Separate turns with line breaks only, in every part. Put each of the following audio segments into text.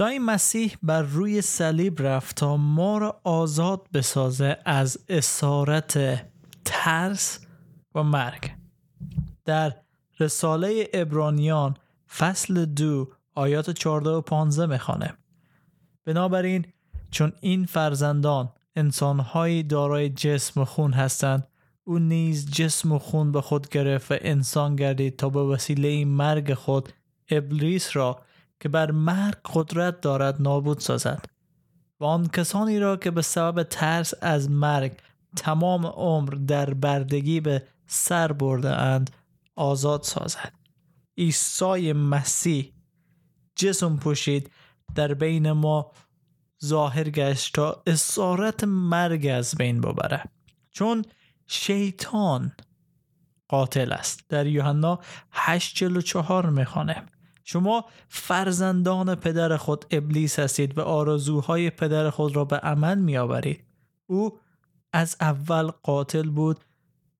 عیسی مسیح بر روی صلیب رفت تا ما را آزاد بسازه از اسارت ترس و مرگ. در رساله ابرانیان فصل دو آیات 14 و 15 می‌خوانه. بنابراین چون این فرزندان انسانهایی دارای جسم و خون هستند او نیز جسم و خون به خود گرفت و انسان گردید تا به وسیله مرگ خود ابلیس را که بر مرگ قدرت دارد نابود سازد. و آن کسانی را که به سبب ترس از مرگ تمام عمر در بردگی به سر برده اند آزاد سازد. عیسی مسیح جسم پوشید در بین ما ظاهر گشت تا اسارت مرگ از بین ببره چون شیطان قاتل است. در یوحنا 8:44 می‌خوانه. شما فرزندان پدر خود ابلیس هستید و آرزوهای پدر خود را به عمل می آورید. او از اول قاتل بود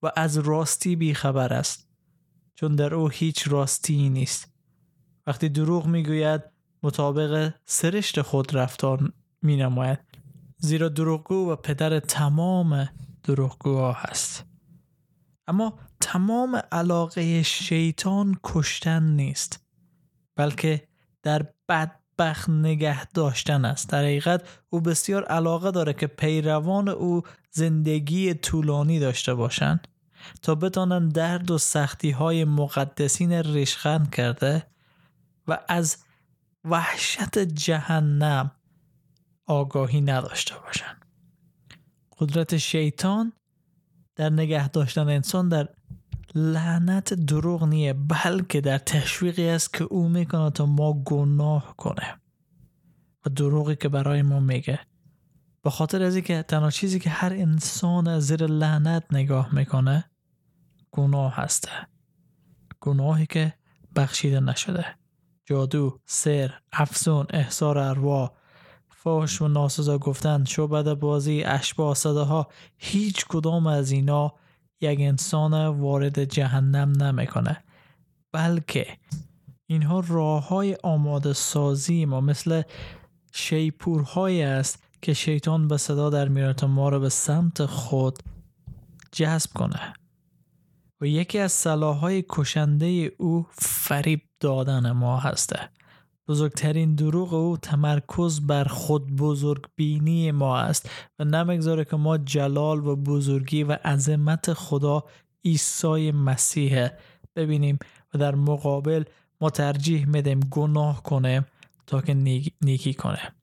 و از راستی بیخبر است چون در او هیچ راستی نیست. وقتی دروغ می‌گوید مطابق سرشت خود رفتار می نماید. زیرا دروغگو و پدر تمام دروغگوها هست. اما تمام علاقه شیطان کشتن نیست. بلکه در بدبخت نگه داشتن است. در حقیقت او بسیار علاقه داره که پیروان او زندگی طولانی داشته باشند تا بتانند درد و سختی های مقدسین ریشخند کرده و از وحشت جهنم آگاهی نداشته باشند. قدرت شیطان در نگه داشتن انسان در لعنت دروغ نیه بلکه در تشویقی است که او می‌کنه تا ما گناه کنه. و دروغی که برای ما میگه. به خاطر از که تنها چیزی که هر انسان زیر لعنت نگاه می‌کنه گناه هسته. گناهی که بخشیده نشده. جادو، سر، افسون، احسار اروا فاش و ناسزا گفتن، شعبد بازی، اشباه صداها هیچ کدام از اینا یک انسان وارد جهنم نمی‌کنه بلکه اینها راه های آماده سازی ما مثل شیپورهایی است که شیطان به صدا در تا ما رو به سمت خود جذب کنه. و یکی از سلاحهای کشنده او فریب دادن ما هسته. بزرگترین دروغ او تمرکز بر خود بزرگ بینی ما است و نمگذاره که ما جلال و بزرگی و عظمت خدا عیسی مسیح ببینیم و در مقابل ما ترجیح میدیم گناه کنیم تا که نیکی کنه.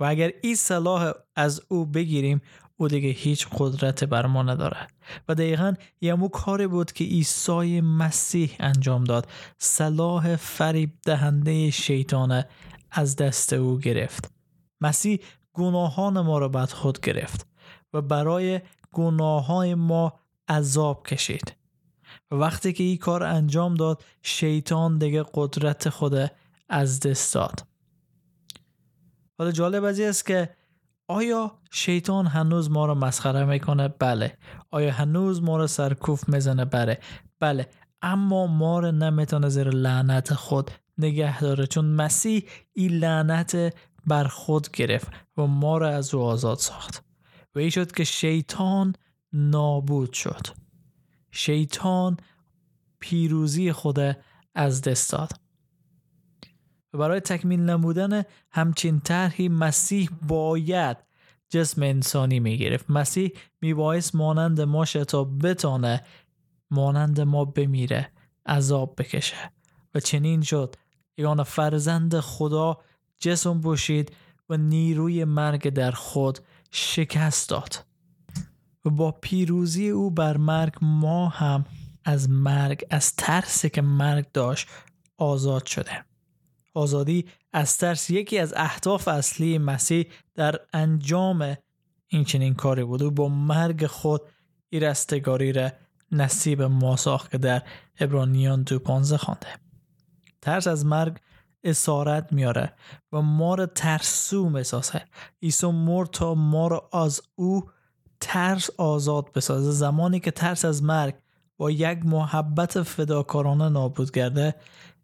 و اگر این صلاح از او بگیریم او دیگه هیچ قدرت بر ما نداره. و دقیقا یمو کاری بود که عیسی مسیح انجام داد. صلاح فریب دهنده شیطانه از دست او گرفت. مسیح گناهان ما را بعد خود گرفت و برای گناهان ما عذاب کشید. و وقتی که این کار انجام داد شیطان دیگه قدرت خود از دست داد. حالا جالب از است که آیا شیطان هنوز ما رو مسخره می‌کنه؟ بله. آیا هنوز ما رو سرکوف می‌زنه؟ بله. بله. اما ما رو نمی‌تونه زیر لعنت خود نگه داره چون مسیح این لعنت بر خود گرفت و ما رو از او آزاد ساخت و این شد که شیطان نابود شد شیطان پیروزی خود از دست داد و برای تکمیل نمودن همچین طرحی مسیح باید جسم انسانی می گرفت مسیح می باعث مانند ما تا بتانه مانند ما بمیره عذاب بکشه. و چنین شد. یگان فرزند خدا جسم بوشید و نیروی مرگ در خود شکست داد. و با پیروزی او بر مرگ ما هم از مرگ از ترسی که مرگ داشت آزاد شده. آزادی از ترس یکی از اهداف اصلی مسیح در انجام این چنین کاری بود. و با مرگ خود این رستگاری را نصیب ما ساخت که در ابرانیان دو پانزه خوانده. ترس از مرگ اسارت میاره و ما رو ترسو می‌سازه. عیسی مرد تا ما رو از او ترس آزاد بسازه. زمانی که ترس از مرگ با یک محبت فداکارانه نابود کرده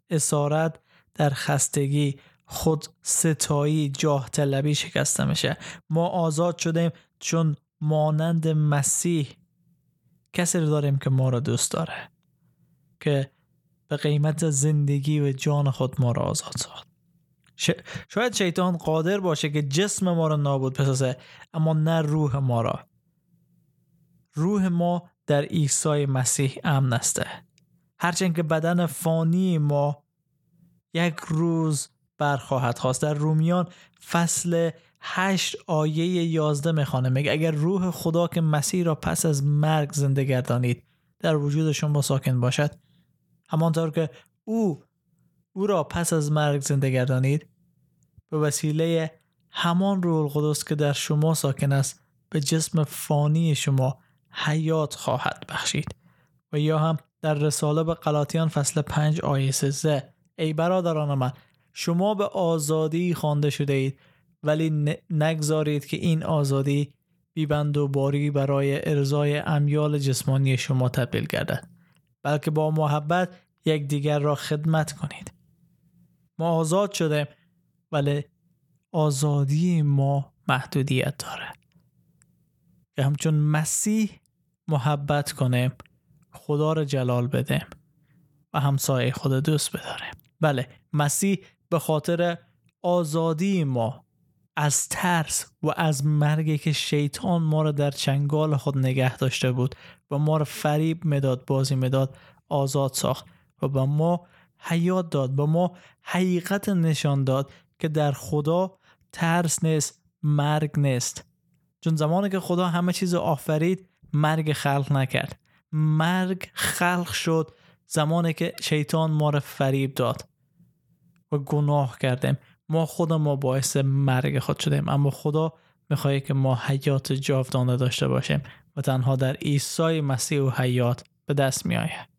اسارت در خستگی خود ستایی جاه طلبی شکسته میشه ما آزاد شدیم چون مانند مسیح کسی رو داریم که ما را دوست داره که به قیمت زندگی و جان خود ما را آزاد ساخت. شاید شیطان قادر باشه که جسم ما را نابود بسازه اما نه روح ما را. روح ما در عیسی مسیح امن است. هرچند که بدن فانی ما یک روز برخواهد خواست در رومیان فصل هشت آیه یازده می‌خوانه میگه اگر روح خدا که مسیح را پس از مرگ زنده گردانید در وجود شما ساکن باشد. همانطور که او او را پس از مرگ زنده گردانید به وسیله همان روح القدس که در شما ساکن است به جسم فانی شما حیات خواهد بخشید. و یا هم در رساله به قلاتیان فصل 5 آیه 13 ای برادران من شما به آزادی خوانده شده اید ولی نگذارید که این آزادی بیبند و باری برای ارزای امیال جسمانی شما تبدیل گردد بلکه با محبت یکدیگر را خدمت کنید. ما آزاد شده ولی آزادی ما محدودیت داره. که همچون مسیح محبت کنیم خدا را جلال بدیم و همسایه خود دوست بداریم. بله مسیح به خاطر آزادی ما از ترس و از مرگی که شیطان ما را در چنگال خود نگه داشته بود و ما را فریب مداد بازی مداد آزاد ساخت و به ما حیات داد به ما حقیقت نشان داد که در خدا ترس نیست مرگ نیست. چون زمانی که خدا همه چیز آفرید مرگ خلق نکرد. مرگ خلق شد زمانی که شیطان ما را فریب داد. و گناه کردیم ما خود ما باعث مرگ خود شدیم اما خدا می‌خواد که ما حیات جاودانه داشته باشیم و تنها در عیسی مسیح و حیات به دست میآید.